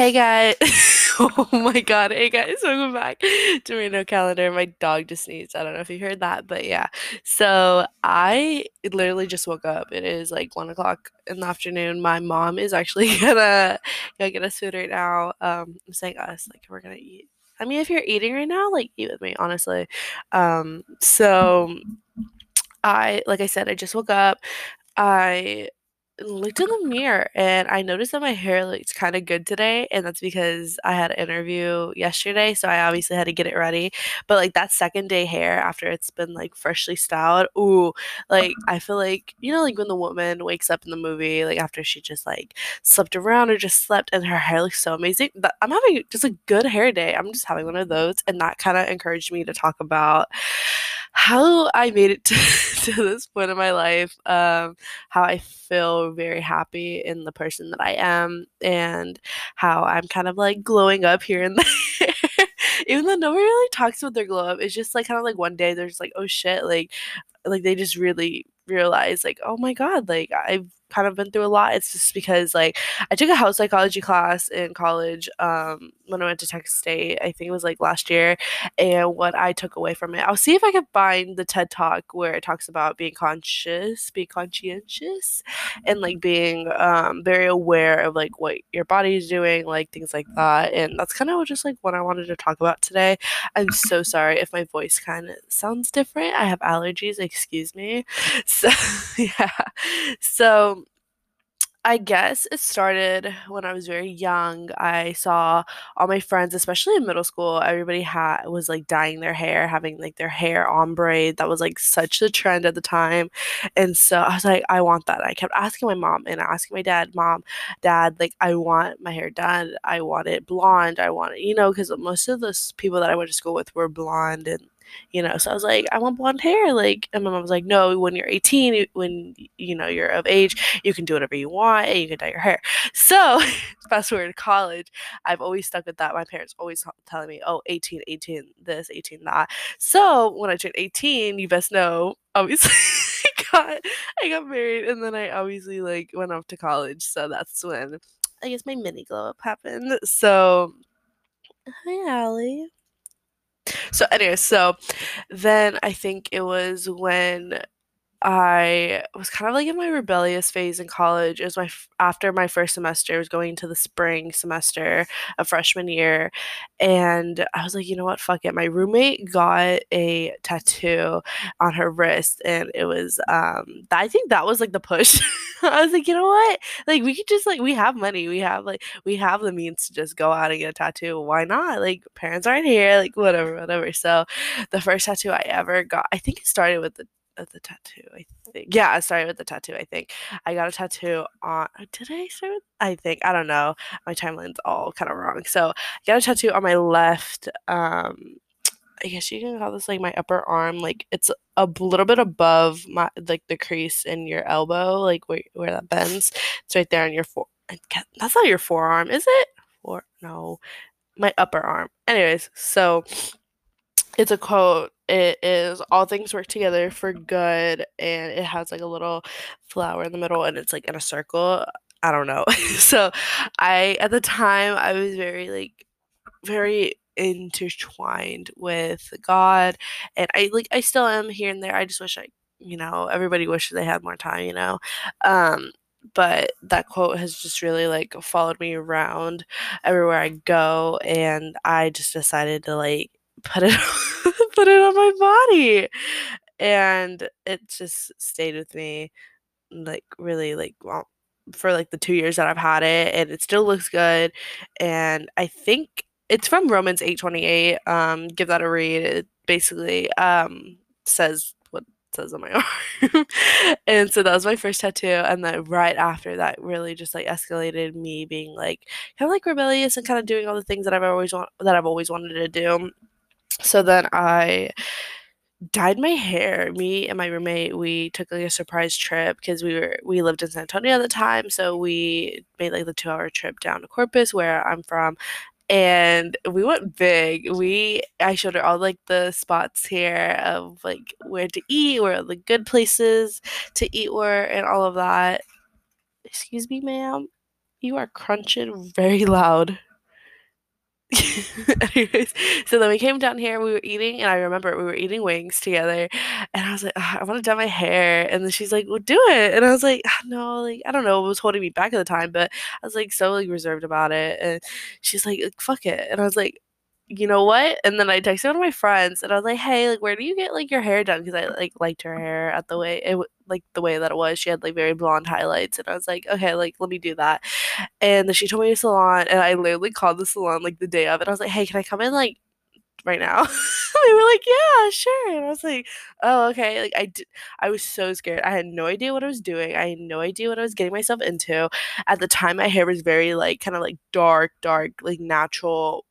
Hey guys. oh my god. Hey guys, welcome back to Marie No Calendar. My dog just sneezed. I don't know if you heard that, but yeah. So I literally just woke up. It is like one o'clock in the afternoon. My mom is actually gonna gonna get us food right now. Um, I'm saying us, like we're gonna eat. I mean, if you're eating right now, like eat with me, honestly. Um, so I like I said, I just woke up. I looked in the mirror and I noticed that my hair looks kind of good today. And that's because I had an interview yesterday. So I obviously had to get it ready. But like that second day hair after it's been like freshly styled, ooh, like uh-huh. I feel like, you know, like when the woman wakes up in the movie, like after she just like slept around or just slept and her hair looks so amazing. But I'm having just a good hair day. I'm just having one of those. And that kind of encouraged me to talk about how I made it to, to this point in my life, um, how I feel very happy in the person that I am, and how I'm kind of like glowing up here and there. Even though nobody really talks about their glow up, it's just like kind of like one day they're just like, oh shit, like, like they just really realize like, oh my god, like I've kind of been through a lot. It's just because like I took a house psychology class in college um, when I went to Texas State. I think it was like last year, and what I took away from it, I'll see if I can find the TED Talk where it talks about being conscious, being conscientious, and like being um, very aware of like what your body is doing, like things like that. And that's kind of just like what I wanted to talk about today. I'm so sorry if my voice kind of sounds different. I have allergies. Excuse me. So yeah. So I guess it started when I was very young. I saw all my friends, especially in middle school, everybody had was like dyeing their hair, having like their hair ombre. That was like such the trend at the time. And so I was like, I want that. I kept asking my mom and asking my dad, Mom, Dad, like I want my hair done. I want it blonde. I want it, you know, because most of the people that I went to school with were blonde and you know so i was like i want blonde hair like and my mom was like no when you're 18 when you know you're of age you can do whatever you want and you can dye your hair. So fast forward to college i've always stuck with that. My parents always telling me oh 18 18 this 18 that. So when i turned 18 you best know obviously I got I got married and then I obviously like went off to college. So that's when I guess my mini glow up happened. So hi Allie so anyway, so then I think it was when I was kind of like in my rebellious phase in college. It was my f- after my first semester, I was going to the spring semester of freshman year, and I was like, you know what, fuck it. My roommate got a tattoo on her wrist, and it was um, I think that was like the push. I was like, you know what, like we could just like we have money, we have like we have the means to just go out and get a tattoo. Why not? Like parents aren't here, like whatever, whatever. So the first tattoo I ever got, I think it started with the the tattoo. I think. Yeah, I started with the tattoo. I think I got a tattoo on. Did I start with? I think I don't know. My timeline's all kind of wrong. So I got a tattoo on my left. Um, I guess you can call this like my upper arm. Like it's a little bit above my like the crease in your elbow, like where where that bends. It's right there on your fore. That's not your forearm, is it? Or no, my upper arm. Anyways, so it's a quote. It is all things work together for good, and it has like a little flower in the middle, and it's like in a circle. I don't know. so, I at the time I was very like very intertwined with God, and I like I still am here and there. I just wish I, you know, everybody wishes they had more time, you know. Um, but that quote has just really like followed me around everywhere I go, and I just decided to like put it put it on my body. And it just stayed with me like really like well for like the two years that I've had it and it still looks good. And I think it's from Romans 8:28 um give that a read. It basically um says what says on my arm. And so that was my first tattoo and then right after that really just like escalated me being like kind of like rebellious and kind of doing all the things that I've always want that I've always wanted to do so then I dyed my hair. Me and my roommate, we took like a surprise trip because we were we lived in San Antonio at the time, so we made like the two hour trip down to Corpus, where I'm from. And we went big. We I showed her all like the spots here of like where to eat, where the good places to eat were, and all of that. Excuse me, ma'am. You are crunching very loud. Anyways, so then we came down here, we were eating, and I remember we were eating wings together, and I was like, I want to dye my hair, and then she's like, well, do it, and I was like, "Ah, no, like I don't know, it was holding me back at the time, but I was like so like reserved about it, and she's like, fuck it, and I was like, you know what? And then I texted one of my friends, and I was like, hey, like where do you get like your hair done? Because I like liked her hair at the way it like the way that it was. She had like very blonde highlights, and I was like, okay, like let me do that. And then she told me a salon, and I literally called the salon like the day of, and I was like, hey, can I come in like right now? they were like, yeah, sure. And I was like, oh, okay. Like I did, I was so scared. I had no idea what I was doing. I had no idea what I was getting myself into. At the time, my hair was very like kind of like dark, dark, like natural,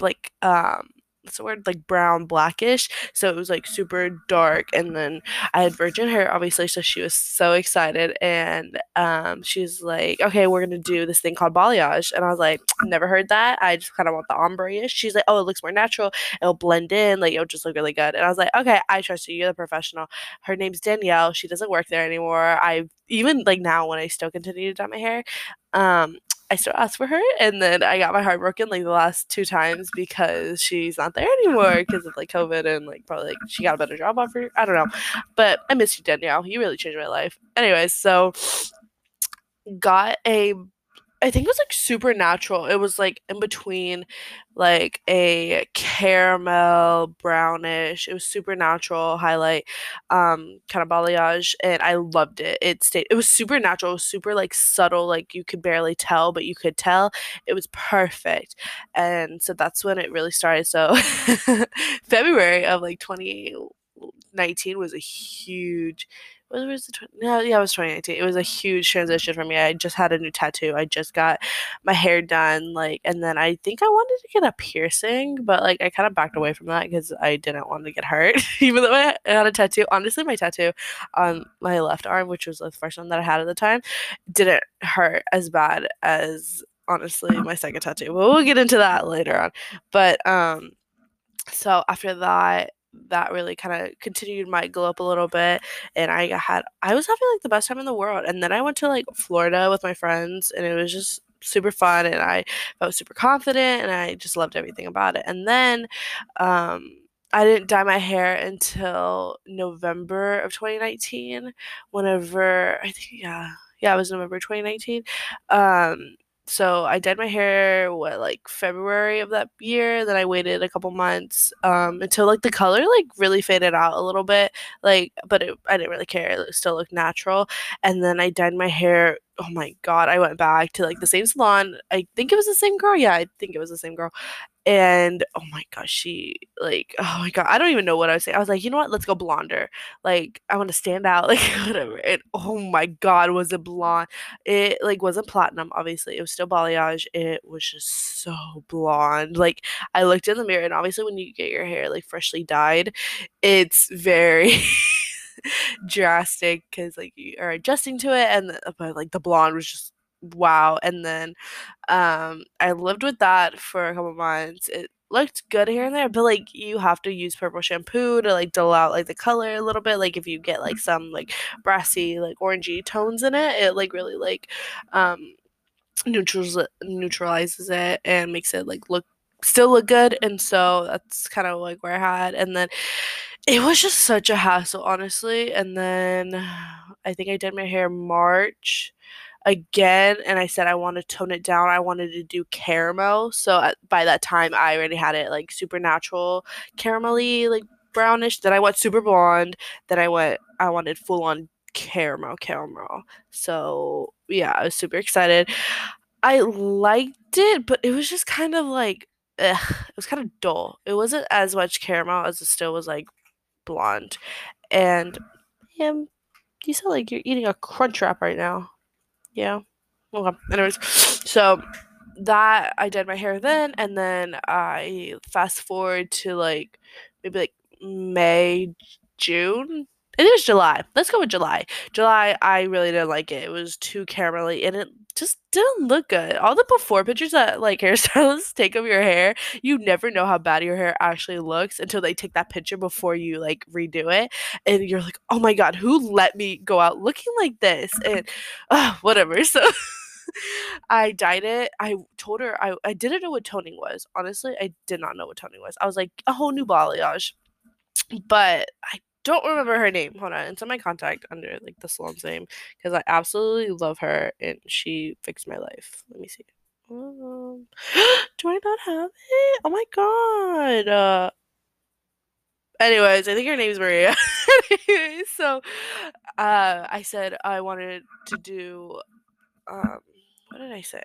like um. What's the word? Like brown, blackish. So it was like super dark. And then I had virgin hair, obviously. So she was so excited. And um, she's like, okay, we're to do this thing called balayage. And I was like, never heard that. I just kind of want the ombre ish. She's like, oh, it looks more natural it'll blend in, like it'll just look really good. And I was like, okay, I trust you. You're the professional. Her name's Danielle. She doesn't work there anymore. I even like now when I still continue to dye my hair, um, I still ask for her, and then I got my heart broken like the last two times because she's not there anymore because of like COVID and like probably like she got a better job offer. I don't know, but I miss you, Danielle. You really changed my life. Anyways, so got a I think it was like supernatural. It was like in between like a caramel brownish. It was supernatural highlight um kind of balayage and I loved it. It stayed it was supernatural. It was super like subtle like you could barely tell but you could tell. It was perfect. And so that's when it really started. So February of like 2019 was a huge was the no yeah it was 2019 it was a huge transition for me. I just had a new tattoo. I just got my hair done like and then i think i wanted to get a piercing but like i kind of backed away from that because i didn't want to get hurt even though i had a tattoo. Honestly my tattoo on my left arm which was the first one that i had at the time didn't hurt as bad as honestly my second tattoo but we'll get into that later on. But um so after that that really kind of continued my glow up a little bit and i had i was having like the best time in the world and then i went to like florida with my friends and it was just super fun and i felt super confident and i just loved everything about it and then um I didn't dye my hair until November of 2019. Whenever I think, yeah, yeah, it was November 2019. Um, so I dyed my hair what like February of that year. Then I waited a couple months um, until like the color like really faded out a little bit. Like, but it, I didn't really care. It still looked natural. And then I dyed my hair. Oh my god! I went back to like the same salon. I think it was the same girl. Yeah, I think it was the same girl and oh my gosh, she like oh my god, I don't even know what I was saying. I was like, you know what? Let's go blonder. Like I want to stand out, like whatever. And oh my god, was it blonde? It like wasn't platinum, obviously. It was still balayage. It was just so blonde. Like I looked in the mirror, and obviously when you get your hair like freshly dyed, it's very drastic because like you are adjusting to it, and but like the blonde was just wow. And then um, I lived with that for a couple months. It looked good here and there, but like you have to use purple shampoo to like dull out like the color a little bit. Like if you get like some like brassy like orangey tones in it, it like really like um neutrals neutralizes it and makes it like look still look good. And so that's kind of like where I had. And then it was just such a hassle, honestly. And then I think I did my hair March again and I said I want to tone it down. I wanted to do caramel. So at, by that time I already had it like supernatural caramelly like brownish. Then I went super blonde. Then I went I wanted full on caramel caramel. So yeah, I was super excited. I liked it, but it was just kind of like ugh, it was kind of dull. It wasn't as much caramel as it still was like blonde. And yeah, you sound like you're eating a crunch wrap right now. Yeah. Okay. Anyways, so that I did my hair then, and then I fast forward to like maybe like May, June. It is July. Let's go with July. July, I really didn't like it. It was too caramelly, and it just didn't look good. All the before pictures that like hairstylists take of your hair, you never know how bad your hair actually looks until they take that picture before you like redo it, and you're like, oh my god, who let me go out looking like this? And uh, whatever. So I dyed it. I told her I I didn't know what toning was. Honestly, I did not know what toning was. I was like, "A whole new balayage." But I don't remember her name. Hold on. It's in my contact under, like, the salon's name because I absolutely love her, and she fixed my life. Let me see. Um, do I not have it? Oh my god. Uh anyways, I think her name's Maria. So, uh, I said I wanted to do, um what did I say?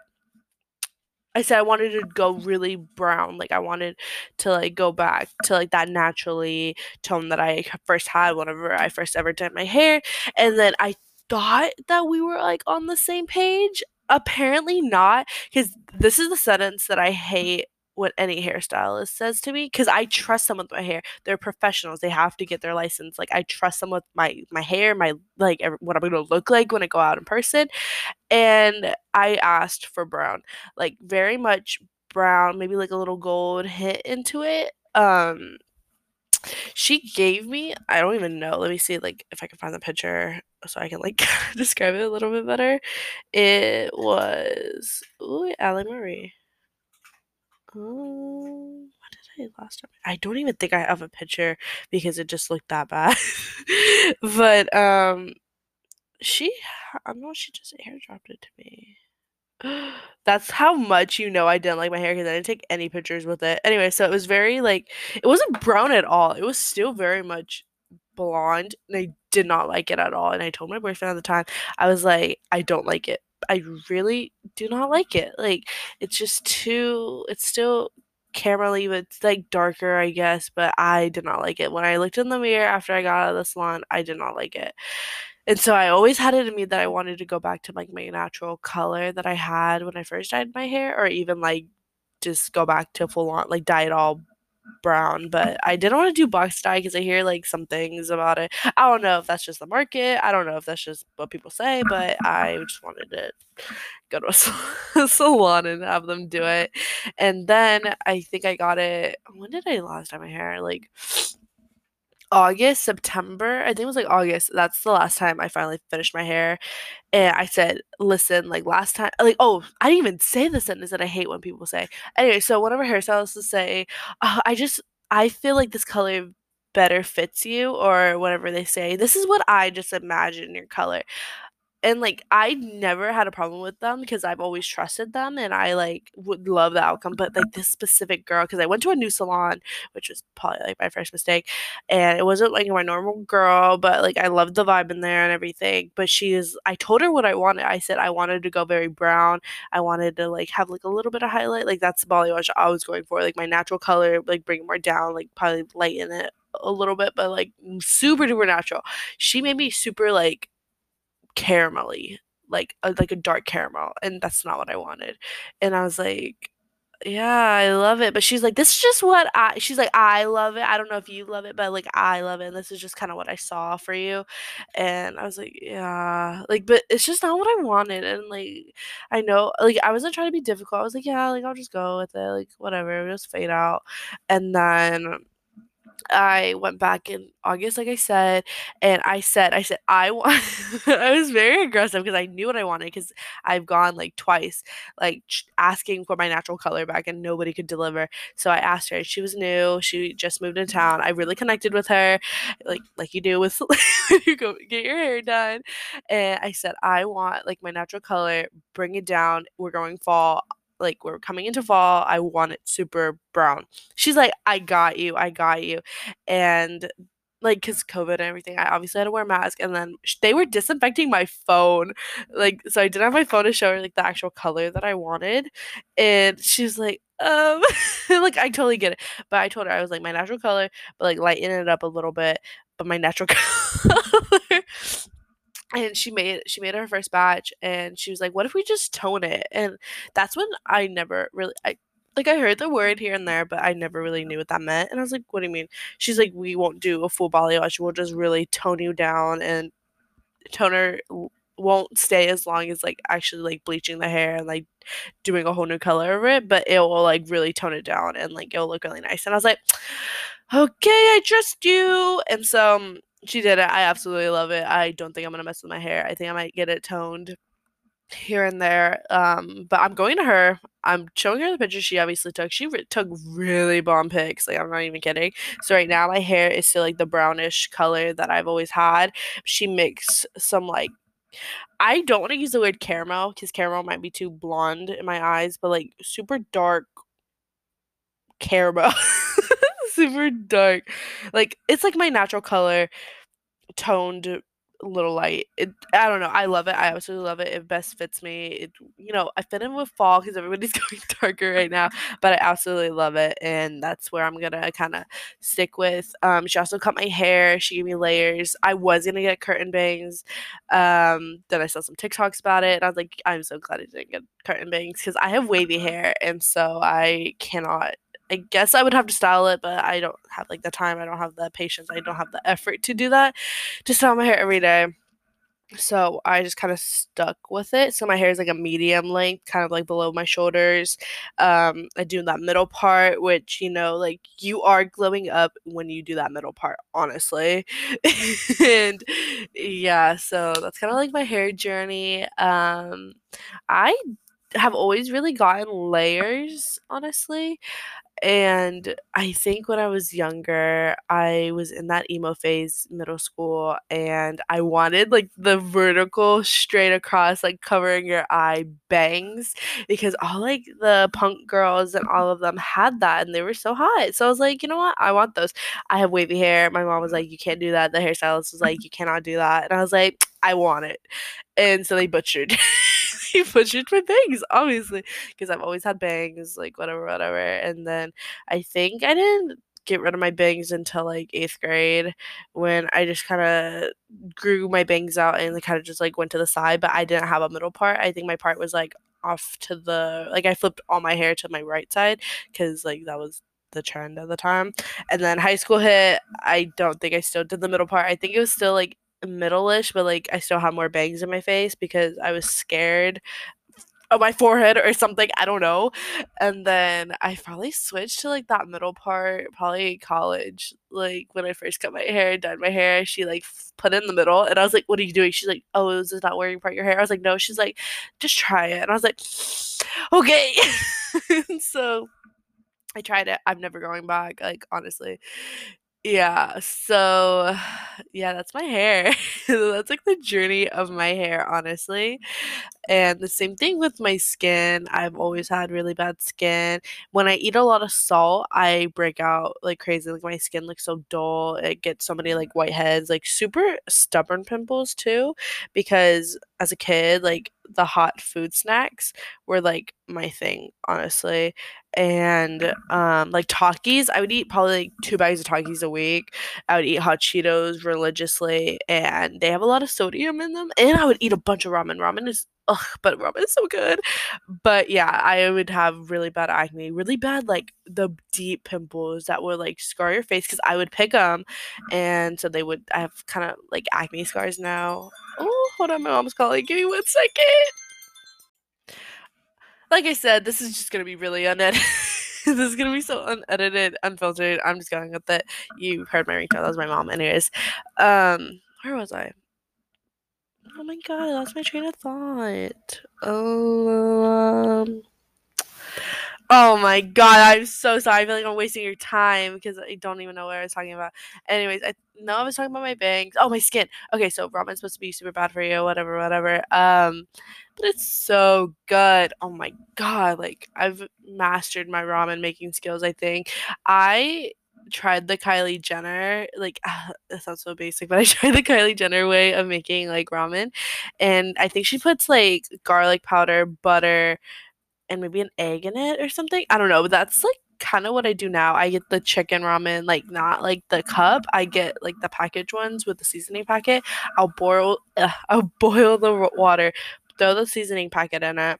I said I wanted to go really brown, like, I wanted to, like, go back to, like, that naturally tone that I first had whenever I first ever dyed my hair, and then I thought that we were, like, on the same page. Apparently not, because this is the sentence that I hate when any hairstylist says to me because I trust them with my hair. They're professionals, they have to get their license. Like, I trust them with my my hair, my like, ev what I'm gonna look like when I go out in person, and I asked for brown. Like, very much brown, maybe, like, a little gold hit into it. Um, she gave me I don't even know, let me see, like, if I can find the picture so I can, like, describe it a little bit better. It was ooh, Ale Marie. Um, what did I last time I don't even think I have a picture because it just looked that bad. But, um, she I know she just airdropped it to me. That's how much you know I didn't like my hair because I didn't take any pictures with it. Anyway, so it was very, like it wasn't brown at all, it was still very much blonde, and I did not like it at all, and I told my boyfriend at the time, I was like, "I don't like it. I really do not like it." Like, it's just too it's still caramel-y, but it's, like, darker, I guess, but I did not like it. When I looked in the mirror after I got out of the salon, I did not like it. And so I always had it in me that I wanted to go back to, like, my natural color that I had when I first dyed my hair or even, like, just go back to full on like, dye it all brown, but I didn't wanna do box dye because I hear, like, some things about it. I don't know if that's just the market, I don't know if that's just what people say, but I just wanted to go to a salon and have them do it. And then I think I got it when did I last dye my hair? Like August, September? I think it was, like, August. That's the last time I finally finished my hair, and I said, "Listen, like, last time" like, oh, I didn't even say the sentence that I hate when people say. Anyway, so one of our hairstylists say, "Uh, I just I feel like this color better fits you," or whatever they say. This is what I just imagine your color. And, like, I never had a problem with them because I've always trusted them, and I, like, would love the outcome, but, like, this specific girl, because I went to a new salon, which was probably, like, my first mistake, and it wasn't, like, my normal girl, but, like, I loved the vibe in there and everything, but she is I told her what I wanted. I said I wanted to go very brown, I wanted to, like, have, like, a little bit of highlight, like, that's the balayage I was going for, like, my natural color, like, bring it more down, like, probably lighten it a little bit, but, like, super duper natural. She made me super, like, caramel-y, like, a like, a dark caramel, and that's not what I wanted. And I was like, "Yeah, I love it," but she's like, "This is just what I" she's like, "I love it. I don't know if you love it, but, like, I love it, and this is just kinda what I saw for you." And I was like, "Yeah." Like, but it's just not what I wanted, and, like, I know like, I wasn't trying to be difficult. I was like, "Yeah, like, I'll just go with it, like, whatever, just fade out." And then I went back in August, like I said, and I said I said, "I want" I was very aggressive because I knew what I wanted because I've gone, like, twice, like, ch asking for my natural color back, and nobody could deliver. So I asked her, she was new, she just moved in town. I really connected with her, like like you do with you go get your hair done, and I said, "I want, like, my natural color, bring it down. We're going fall like, we're coming into fall, I want it super brown." She's like, "I got you, I got you." And, like because COVID and everything, I obviously had to wear a mask, and then they were disinfecting my phone, like, so I didn't have my phone to show her, like, the actual color that I wanted, and she's like, "Um" like, I totally get it, but I told her, I was like, "My natural color, but, like, lighten it up a little bit, but my natural color." And she made she made her first batch, and she was like, "What if we just tone it?" And that's when I never really I like, I heard the word here and there, but I never really knew what that meant, and I was like, "What do you mean?" She's like, "We won't do a full balayage, we'll just really tone you down, and toner won't stay as long as, like, actually, like, bleaching the hair and, like, doing a whole new color over it, but it will, like, really tone it down, and, like, it'll look really nice." And I was like, "Okay, I trust you." And so, um, she did it, I absolutely love it. I don't think I'm gonna mess with my hair, I think I might get it toned here and there. Um, but I'm going to her. I'm showing her the picture she obviously took. She re- took really bomb pics. Like I'm not even kidding. So right now my hair is still like the brownish color that I've always had. She mixed some like I don't want to use the word caramel because caramel might be too blonde in my eyes, but like super dark caramel. super dark. Like it's like my natural color toned little light. It I don't know. I love it. I absolutely love it. It best fits me. It you know, I fit in with fall because everybody's going darker right now, but I absolutely love it, and that's where I'm gonna kind of stick with. Um, she also cut my hair. She gave me layers. I was gonna get curtain bangs. Um, then I saw some TikToks about it, and I was like, I'm so glad I didn't get curtain bangs because I have wavy hair, and so I cannot I guess I would have to style it, but I don't have like the time. I don't have the patience. I don't have the effort to do that to style my hair every day. So I just kind of stuck with it. So my hair is like a medium length, kind of like below my shoulders. Um, I do that middle part, which you know, like you are glowing up when you do that middle part, honestly. and yeah, so that's kind of like my hair journey. Um, I have always really gotten layers, honestly. And I think when I was younger, I was in that emo phase, middle school, and I wanted like the vertical straight across, like covering your eye bangs because all like the punk girls and all of them had that and they were so hot. So I was like, you know what? I want those. I have wavy hair. My mom was like, you can't do that. The hairstylist was like, you cannot do that. And I was like, I want it. And so they butchered. he butchered my bangs, obviously, because I've always had bangs, like whatever, whatever. And then I think I didn't get rid of my bangs until like eighth grade when I just kind of grew my bangs out and kind of just like went to the side, but I didn't have a middle part. I think my part was like off to the like I flipped all my hair to my right side because like that was the trend at the time. And then high school hit. I don't think I still did the middle part. I think it was still like middle-ish, but like I still have more bangs in my face because I was scared of my forehead or something. I don't know. And then I probably switched to like that middle part, probably college. Like when I first cut my hair, dyed my hair, she like put it in the middle, and I was like, "What are you doing?" She's like, "Oh, is this not wearing part your hair?" I was like, "No." She's like, "Just try it," and I was like, "Okay." so I tried it. I'm never going back. Like honestly, yeah, so yeah, that's my hair. That's like the journey of my hair, honestly. And the same thing with my skin. I've always had really bad skin. When I eat a lot of salt, I break out like crazy. Like my skin looks so dull. It gets so many like whiteheads, like super stubborn pimples too. Because as a kid, like the hot food snacks were like my thing, honestly. And um like Takis, I would eat probably like two bags of Takis a week. I would eat hot Cheetos religiously, and they have a lot of sodium in them. And I would eat a bunch of ramen. Ramen is ugh, but ramen is so good. But yeah, I would have really bad acne, really bad like the deep pimples that would like scar your face because I would pick them, and so they would. I have kind of like acne scars now. Oh, hold on, my mom's calling. Give me one second. Like I said, this is just gonna be really unedited. this is gonna be so unedited, unfiltered. I'm just going with it. You heard my ringtone. That was my mom. Anyways, um, where was I? Oh my god, I lost my train of thought. Um, oh my god, I'm so sorry. I feel like I'm wasting your time because I don't even know what I was talking about. Anyways, I know I was talking about my bangs. Oh, my skin. Okay, so ramen's supposed to be super bad for you, whatever, whatever. Um, but it's so good. Oh my god, like I've mastered my ramen making skills, I think. I tried the Kylie Jenner, like uh, that sounds so basic, but I tried the Kylie Jenner way of making like ramen, and I think she puts like garlic powder, butter, and maybe an egg in it or something. I don't know, but that's like kind of what I do now. I get the chicken ramen, like not like the cup. I get like the package ones with the seasoning packet. I'll boil, I'll boil the water, throw the seasoning packet in it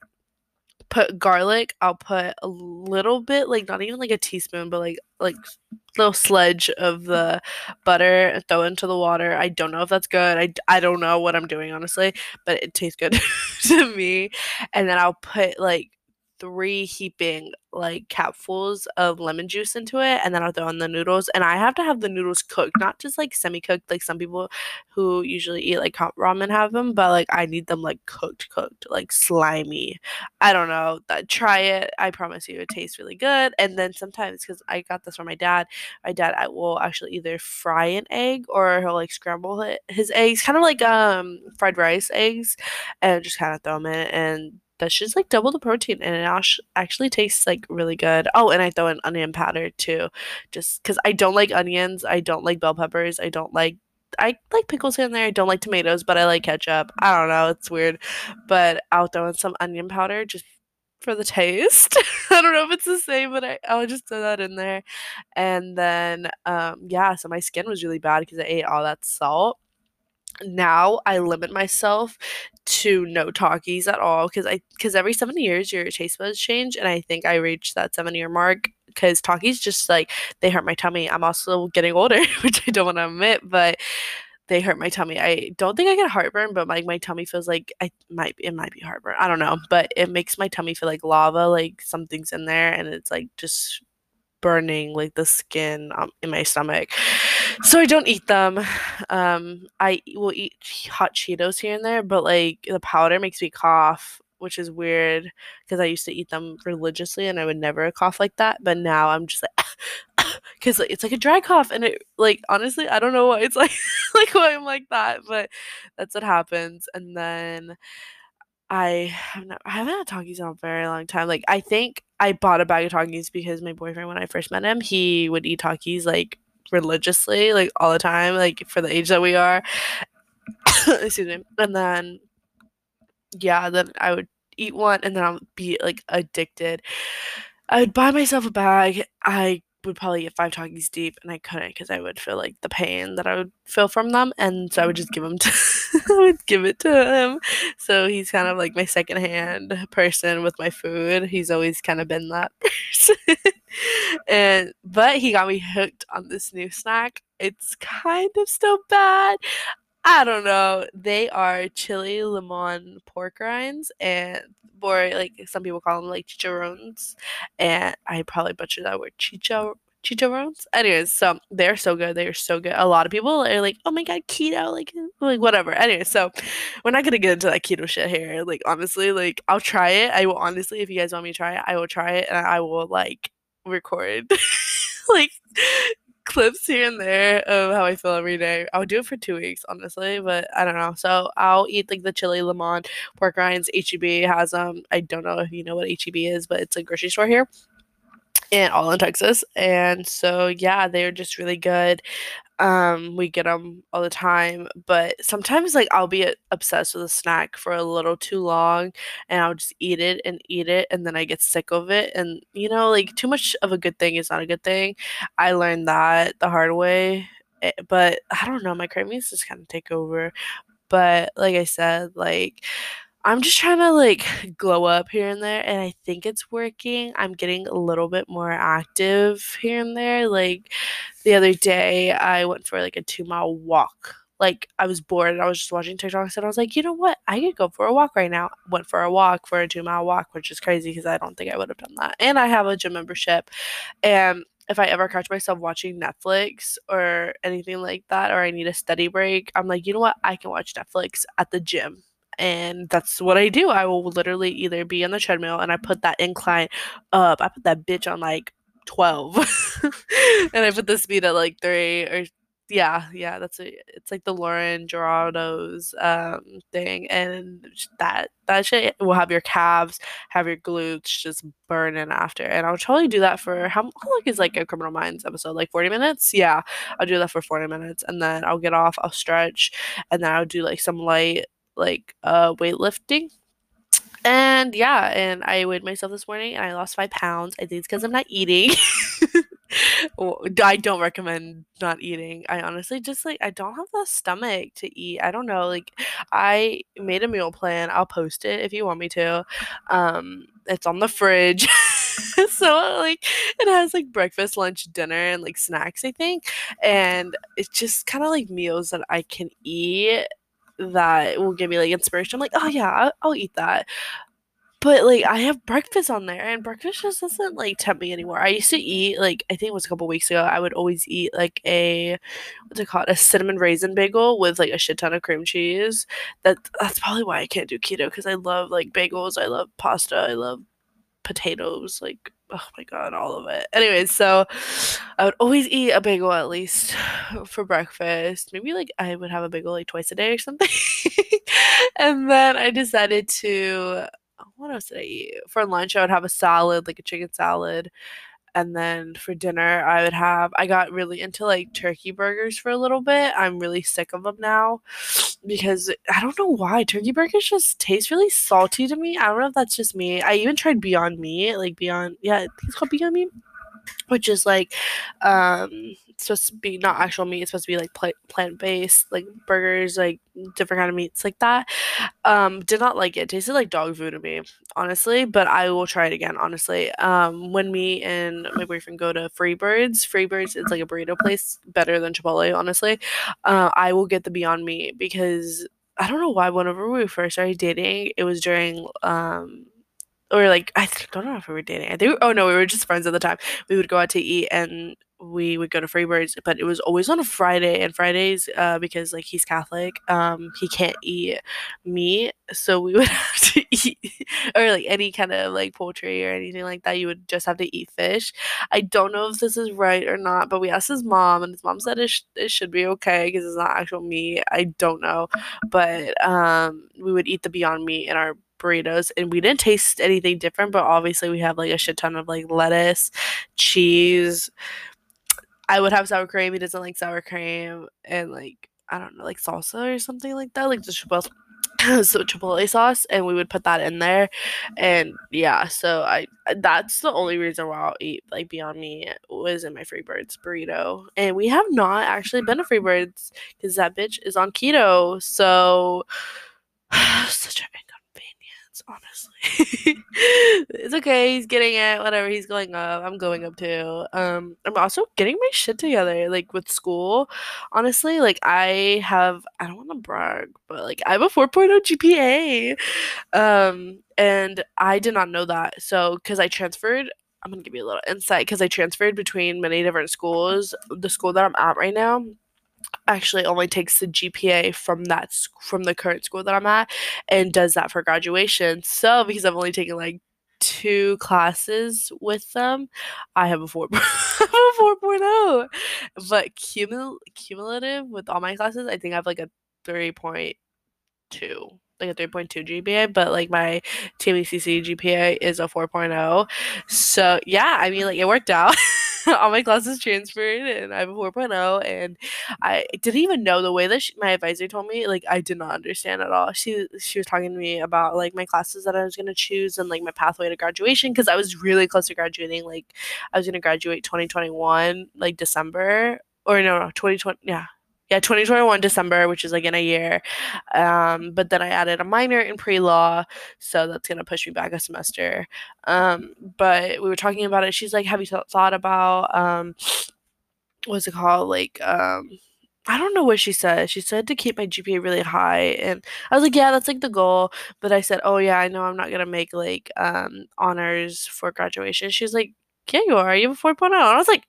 put garlic. I'll put a little bit, like not even like a teaspoon, but like like little sledge of the butter and throw into the water. I don't know if that's good. I, I don't know what I'm doing honestly, but it tastes good to me. And then I'll put like three heaping like capfuls of lemon juice into it and then I'll throw in the noodles and I have to have the noodles cooked not just like semi cooked like some people who usually eat like ramen have them but like I need them like cooked cooked like slimy. I don't know that try it I promise you it tastes really good and then sometimes because I got this from my dad my dad I will actually either fry an egg or he'll like scramble his eggs kind of like um fried rice eggs and just kind of throw them in and that's just like double the protein and it actually tastes like really good. Oh, and I throw in onion powder too, just because I don't like onions, I don't like bell peppers, I don't like I like pickles in there. I don't like tomatoes, but I like ketchup. I don't know, it's weird, but I'll throw in some onion powder just for the taste. I don't know if it's the same, but I, I'll just throw that in there. And then, um, yeah, so my skin was really bad because I ate all that salt now I limit myself to no Takis at all because I because every seven years your taste buds change and I think I reached that seven year mark because Takis just like they hurt my tummy. I'm also getting older, which I don't want to admit, but they hurt my tummy. I don't think I get heartburn, but like my tummy feels like I might it might be heartburn. I don't know, but it makes my tummy feel like lava, like something's in there, and it's like just burning like the skin um, in my stomach. So I don't eat them. Um, I will eat hot Cheetos here and there, but like the powder makes me cough, which is weird because I used to eat them religiously and I would never cough like that. But now I'm just like, because it's like a dry cough, and it like honestly I don't know why it's like like why I'm like that, but that's what happens. And then I have not, I haven't had Takis in a very long time. Like I think I bought a bag of Takis because my boyfriend when I first met him, he would eat Takis like religiously, like all the time, like for the age that we are. Excuse me. And then yeah, then I would eat one and then I'll be like addicted. I would buy myself a bag. I would probably get five Takis deep, and I couldn't because I would feel like the pain that I would feel from them, and so I would just give mm. them to, I would give it to him. So he's kind of like my secondhand person with my food. He's always kind of been that person, and but he got me hooked on this new snack. It's kind of still bad. I don't know. They are chili lemon pork rinds and or like some people call them like chicharrones. And I probably butchered that word chicho chicharrones. Anyways, so they're so good. They're so good. A lot of people are like, oh my god, keto, like like whatever. Anyway, so we're not gonna get into that keto shit here. Like honestly, like I'll try it. I will honestly, if you guys want me to try it, I will try it and I will like record like clips here and there of how I feel every day. I'll do it for two weeks, honestly, but I don't know. So I'll eat like the chili lemon pork rinds. HEB has them. Um, I don't know if you know what HEB is, but it's a grocery store here and all in Texas. And so yeah, they're just really good. Um, we get them all the time, but sometimes like I'll be obsessed with a snack for a little too long and I'll just eat it and eat it and then I get sick of it and you know like too much of a good thing is not a good thing. I learned that the hard way. Eh, but I don't know, my cravings just kind of take over. But like I said, like I'm just trying to like glow up here and there, and I think it's working. I'm getting a little bit more active here and there. Like the other day, I went for like a two mile walk. Like I was bored and I was just watching TikToks, and I was like, you know what? I could go for a walk right now. Went for a walk for a two mile walk, which is crazy because I don't think I would have done that. And I have a gym membership, and if I ever catch myself watching Netflix or anything like that, or I need a study break, I'm like, you know what? I can watch Netflix at the gym and that's what I do. I will literally either be on the treadmill and I put that incline up. I put that bitch on like 12 and I put the speed at like 3 or yeah, yeah, that's it. It's like the Lauren Giraldo's um thing and that that shit will have your calves, have your glutes just burning after. And I'll totally do that for how, how long is like a Criminal Minds episode? Like 40 minutes? Yeah, I'll do that for 40 minutes and then I'll get off, I'll stretch, and then I'll do like some light like uh weightlifting. And yeah and i weighed myself this morning and i lost five pounds. I think it's because i'm not eating. I don't recommend not eating. I honestly just like i don't have the stomach to eat. I don't know like i made a meal plan. I'll post it if you want me to. Um it's on the fridge. So like it has like breakfast lunch dinner and like snacks i think. And it's just kind of like meals that i can eat that will give me like inspiration. I'm like, oh yeah, I'll, eat that. But like I have breakfast on there and breakfast just doesn't like tempt me anymore. I used to eat like I think it was a couple weeks ago, I would always eat like a what's it called? A cinnamon raisin bagel with like a shit ton of cream cheese. That that's probably why I can't do keto because I love like bagels, I love pasta, I love potatoes, like oh my god, all of it. Anyways, so I would always eat a bagel at least for breakfast. Maybe like I would have a bagel like twice a day or something. and then I decided to what else did I eat? For lunch, I would have a salad, like a chicken salad. And then for dinner, I would have, I got really into like turkey burgers for a little bit. I'm really sick of them now because I don't know why. Turkey burgers just taste really salty to me. I don't know if that's just me. I even tried Beyond Meat, like Beyond, yeah, it's called Beyond Meat which is like um supposed to be not actual meat it's supposed to be like pl- plant-based like burgers like different kind of meats like that. Um did not like it. it tasted like dog food to me honestly but i will try it again honestly. Um when me and my boyfriend go to freebirds freebirds it's like a burrito place better than chipotle honestly. Uh, i will get the beyond meat because i don't know why whenever we first started dating it was during um or like I don't know if we were dating. I think oh no, we were just friends at the time. We would go out to eat and we would go to Freebirds, but it was always on a Friday. And Fridays, uh, because like he's Catholic, um, he can't eat meat, so we would have to eat or like any kind of like poultry or anything like that. You would just have to eat fish. I don't know if this is right or not, but we asked his mom, and his mom said it, sh- it should be okay because it's not actual meat. I don't know, but um, we would eat the Beyond Meat in our burritos and we didn't taste anything different but obviously we have like a shit ton of like lettuce cheese. I would have sour cream he doesn't like sour cream and like i don't know like salsa or something like that like the chipotle so chipotle sauce and we would put that in there. And yeah so i that's the only reason why i'll eat like beyond meat was in my freebirds burrito. And we have not actually been to freebirds because that bitch is on keto so such a honestly. it's okay. He's getting it. Whatever. He's going up. I'm going up too. Um, I'm also getting my shit together, like with school. Honestly, like I have. I don't want to brag, but like I have a 4.0 GPA. Um, and I did not know that. So, because I transferred. I'm gonna give you a little insight because I transferred between many different schools. The school that I'm at right now, actually only takes the GPA from that from the current school that I'm at and does that for graduation. So because I've only taken like two classes with them, I have a 4 a 4.0. But cumul- cumulative with all my classes, I think I have like a 3.2 like a 3.2 GPA, but like my TAMUCC GPA is a 4.0. So yeah, I mean like it worked out. all my classes transferred and I have a 4.0 and I didn't even know the way that she, my advisor told me like I did not understand at all. She she was talking to me about like my classes that I was going to choose and like my pathway to graduation cuz I was really close to graduating like I was going to graduate 2021 like December or no, no 2020 yeah yeah 2021 december which is like in a year um, but then i added a minor in pre-law so that's going to push me back a semester um, but we were talking about it she's like have you th- thought about um, what's it called like um, I don't know what she said. She said to keep my GPA really high, and I was like, "Yeah, that's like the goal." But I said, "Oh yeah, I know I'm not gonna make like um honors for graduation." She's like, "Yeah, you are. You have a 4.0." And I was like,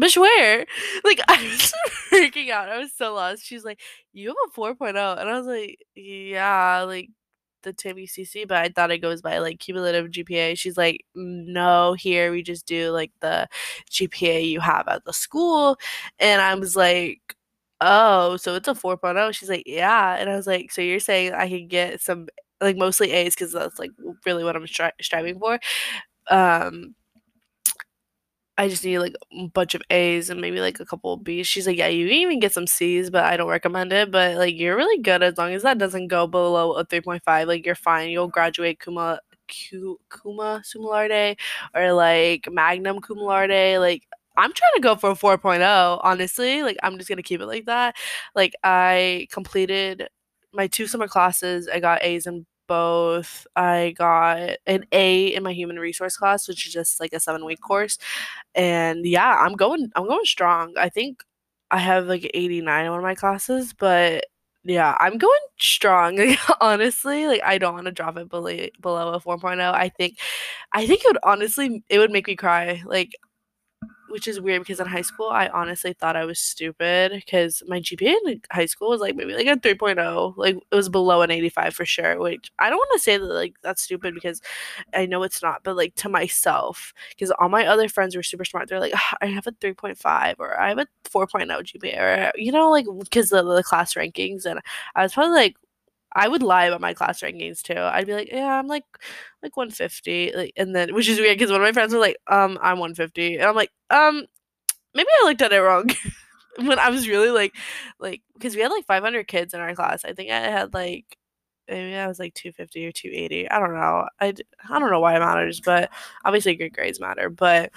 bitch, where? Like, I was freaking out. I was so lost. She's like, you have a 4.0. And I was like, yeah, like the TAMUCC, but I thought it goes by like cumulative GPA. She's like, no, here we just do like the GPA you have at the school. And I was like, oh, so it's a 4.0. She's like, yeah. And I was like, so you're saying I can get some, like mostly A's because that's like really what I'm stri- striving for. Um, I just need like a bunch of A's and maybe like a couple of B's. She's like, yeah, you can even get some C's, but I don't recommend it. But like, you're really good as long as that doesn't go below a 3.5. Like, you're fine. You'll graduate Kuma, Q, Kuma cum laude or like Magnum cum laude. Like, I'm trying to go for a 4.0, honestly. Like, I'm just gonna keep it like that. Like, I completed my two summer classes. I got A's in both. I got an A in my human resource class, which is just like a seven week course. And yeah, I'm going I'm going strong. I think I have like 89 in one of my classes, but Yeah, I'm going strong, honestly, like, I don't wanna drop it below below a 4.0. I think I think it would honestly it would make me cry, like which is weird because in high school, I honestly thought I was stupid because my GPA in high school was like maybe like a 3.0. Like it was below an 85 for sure, which I don't want to say that like that's stupid because I know it's not, but like to myself, because all my other friends were super smart. They're like, "Ah, I have a 3.5 or I have a 4.0 GPA or, you know, like because of the class rankings. And I was probably like, I would lie about my class rankings too. I'd be like, "Yeah, I'm like like 150." Like, and then which is weird because one of my friends were like, "Um, I'm 150." And I'm like, "Um, maybe I looked at it wrong." When I was really like like because we had like 500 kids in our class. I think I had like maybe I was like 250 or 280. I don't know. I I don't know why it matters, but obviously good grades matter. But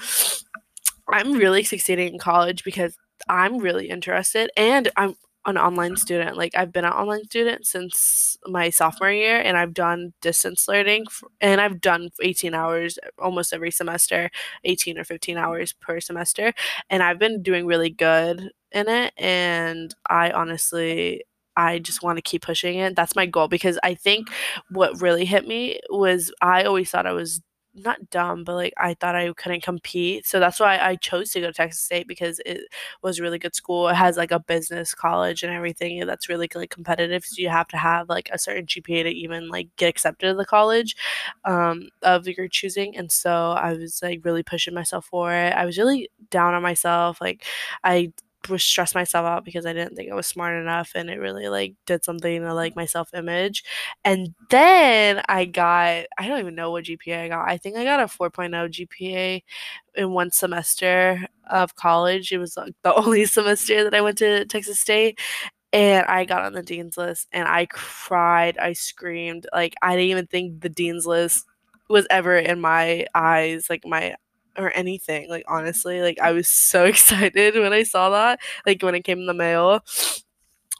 I'm really succeeding in college because I'm really interested and I'm an online student. Like I've been an online student since my sophomore year and I've done distance learning and I've done 18 hours almost every semester, 18 or 15 hours per semester, and I've been doing really good in it and I honestly I just want to keep pushing it. That's my goal because I think what really hit me was I always thought I was not dumb, but like I thought I couldn't compete. So that's why I chose to go to Texas State because it was really good school. It has like a business college and everything that's really like competitive. So you have to have like a certain GPA to even like get accepted to the college um, of your choosing. And so I was like really pushing myself for it. I was really down on myself. Like I was stressed myself out because I didn't think I was smart enough and it really like did something to like my self image and then I got I don't even know what GPA I got. I think I got a 4.0 GPA in one semester of college. It was like the only semester that I went to Texas State and I got on the dean's list and I cried, I screamed. Like I didn't even think the dean's list was ever in my eyes, like my or anything. Like honestly, like I was so excited when I saw that, like when it came in the mail.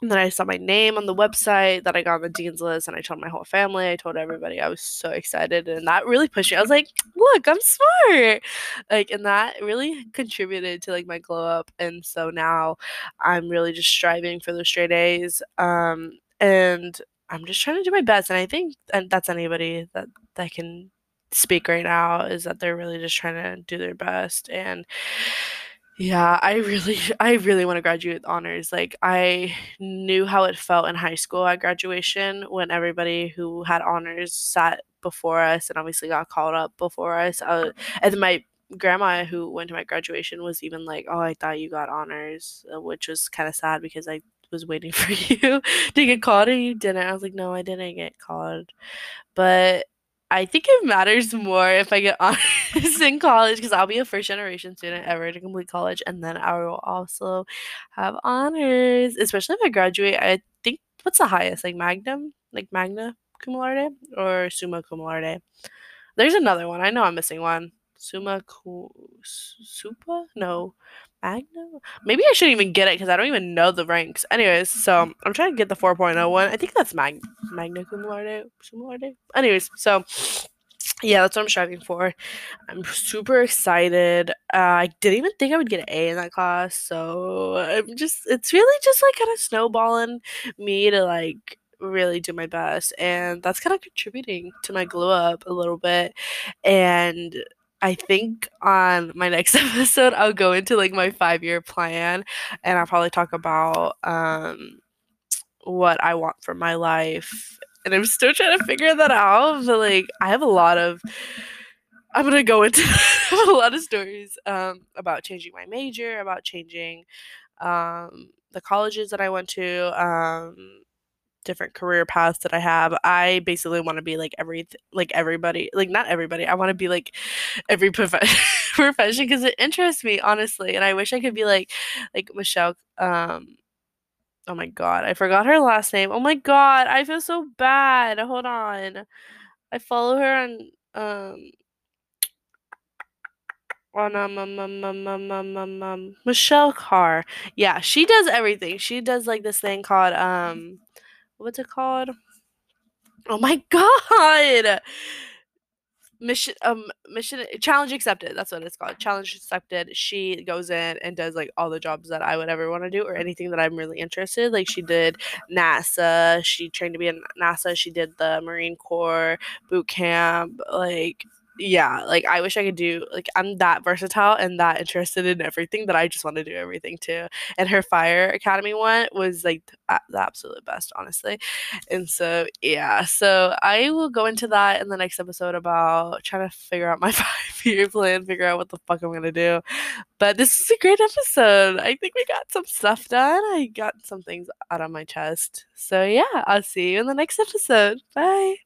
And then I saw my name on the website that I got on the dean's list, and I told my whole family. I told everybody. I was so excited, and that really pushed me. I was like, "Look, I'm smart!" Like, and that really contributed to like my glow up. And so now, I'm really just striving for those straight A's. Um, and I'm just trying to do my best. And I think and that's anybody that that can speak right now is that they're really just trying to do their best and yeah, I really I really wanna graduate with honors, like, I knew how it felt in high school at graduation when everybody who had honors sat before us and obviously got called up before us, uh, and my grandma who went to my graduation was even like, "Oh, I thought you got honors," uh, which was kinda sad because I was waiting for you to get called and you didn't. I was like, "No, I didn't get called." But I think it matters more if I get honors in college because I'll be a first generation student ever to complete college, and then I will also have honors, especially if I graduate. I think what's the highest, like Magnum, like Magna cum laude or Summa cum laude? There's another one. I know I'm missing one. Summa cu Supa? No. Magna? Maybe I shouldn't even get it because I don't even know the ranks. Anyways, so I'm trying to get the 4.0 one. I think that's Mag- Magna cum laude. Cum laude? Anyways, so yeah, that's what I'm striving for. I'm super excited. Uh, I didn't even think I would get an A in that class, so I'm just it's really just like kind of snowballing me to like really do my best, and that's kind of contributing to my glow up a little bit. And I think on my next episode, I'll go into like my five year plan, and I'll probably talk about um what I want for my life. And I'm still trying to figure that out. But like I have a lot of I'm gonna go into a lot of stories um about changing my major, about changing um the colleges that I went to, um different career paths that I have. I basically want to be like every like everybody, like not everybody. I want to be like every profession profession because it interests me honestly, and I wish I could be like like Michelle um Oh my god, I forgot her last name. Oh my god, I feel so bad. Hold on. I follow her on um on um, um, um, um, um, um, um, um, Michelle Khare. Yeah, she does everything. She does like this thing called um what's it called? Oh my god. mission um mission challenge accepted that's what it's called challenge accepted she goes in and does like all the jobs that i would ever want to do or anything that i'm really interested like she did nasa she trained to be in nasa she did the marine corps boot camp like yeah, like I wish I could do like I'm that versatile and that interested in everything that I just want to do everything too. And her fire academy one was like the, the absolute best, honestly. And so yeah, so I will go into that in the next episode about trying to figure out my five year plan, figure out what the fuck I'm gonna do. But this is a great episode. I think we got some stuff done. I got some things out of my chest. So yeah, I'll see you in the next episode. Bye.